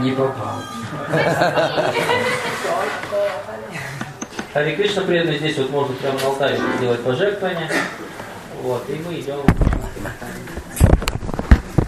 Не попал. Хари Кришна преданный здесь вот можно прямо на алтаре сделать пожертвование. Вот, и мы идем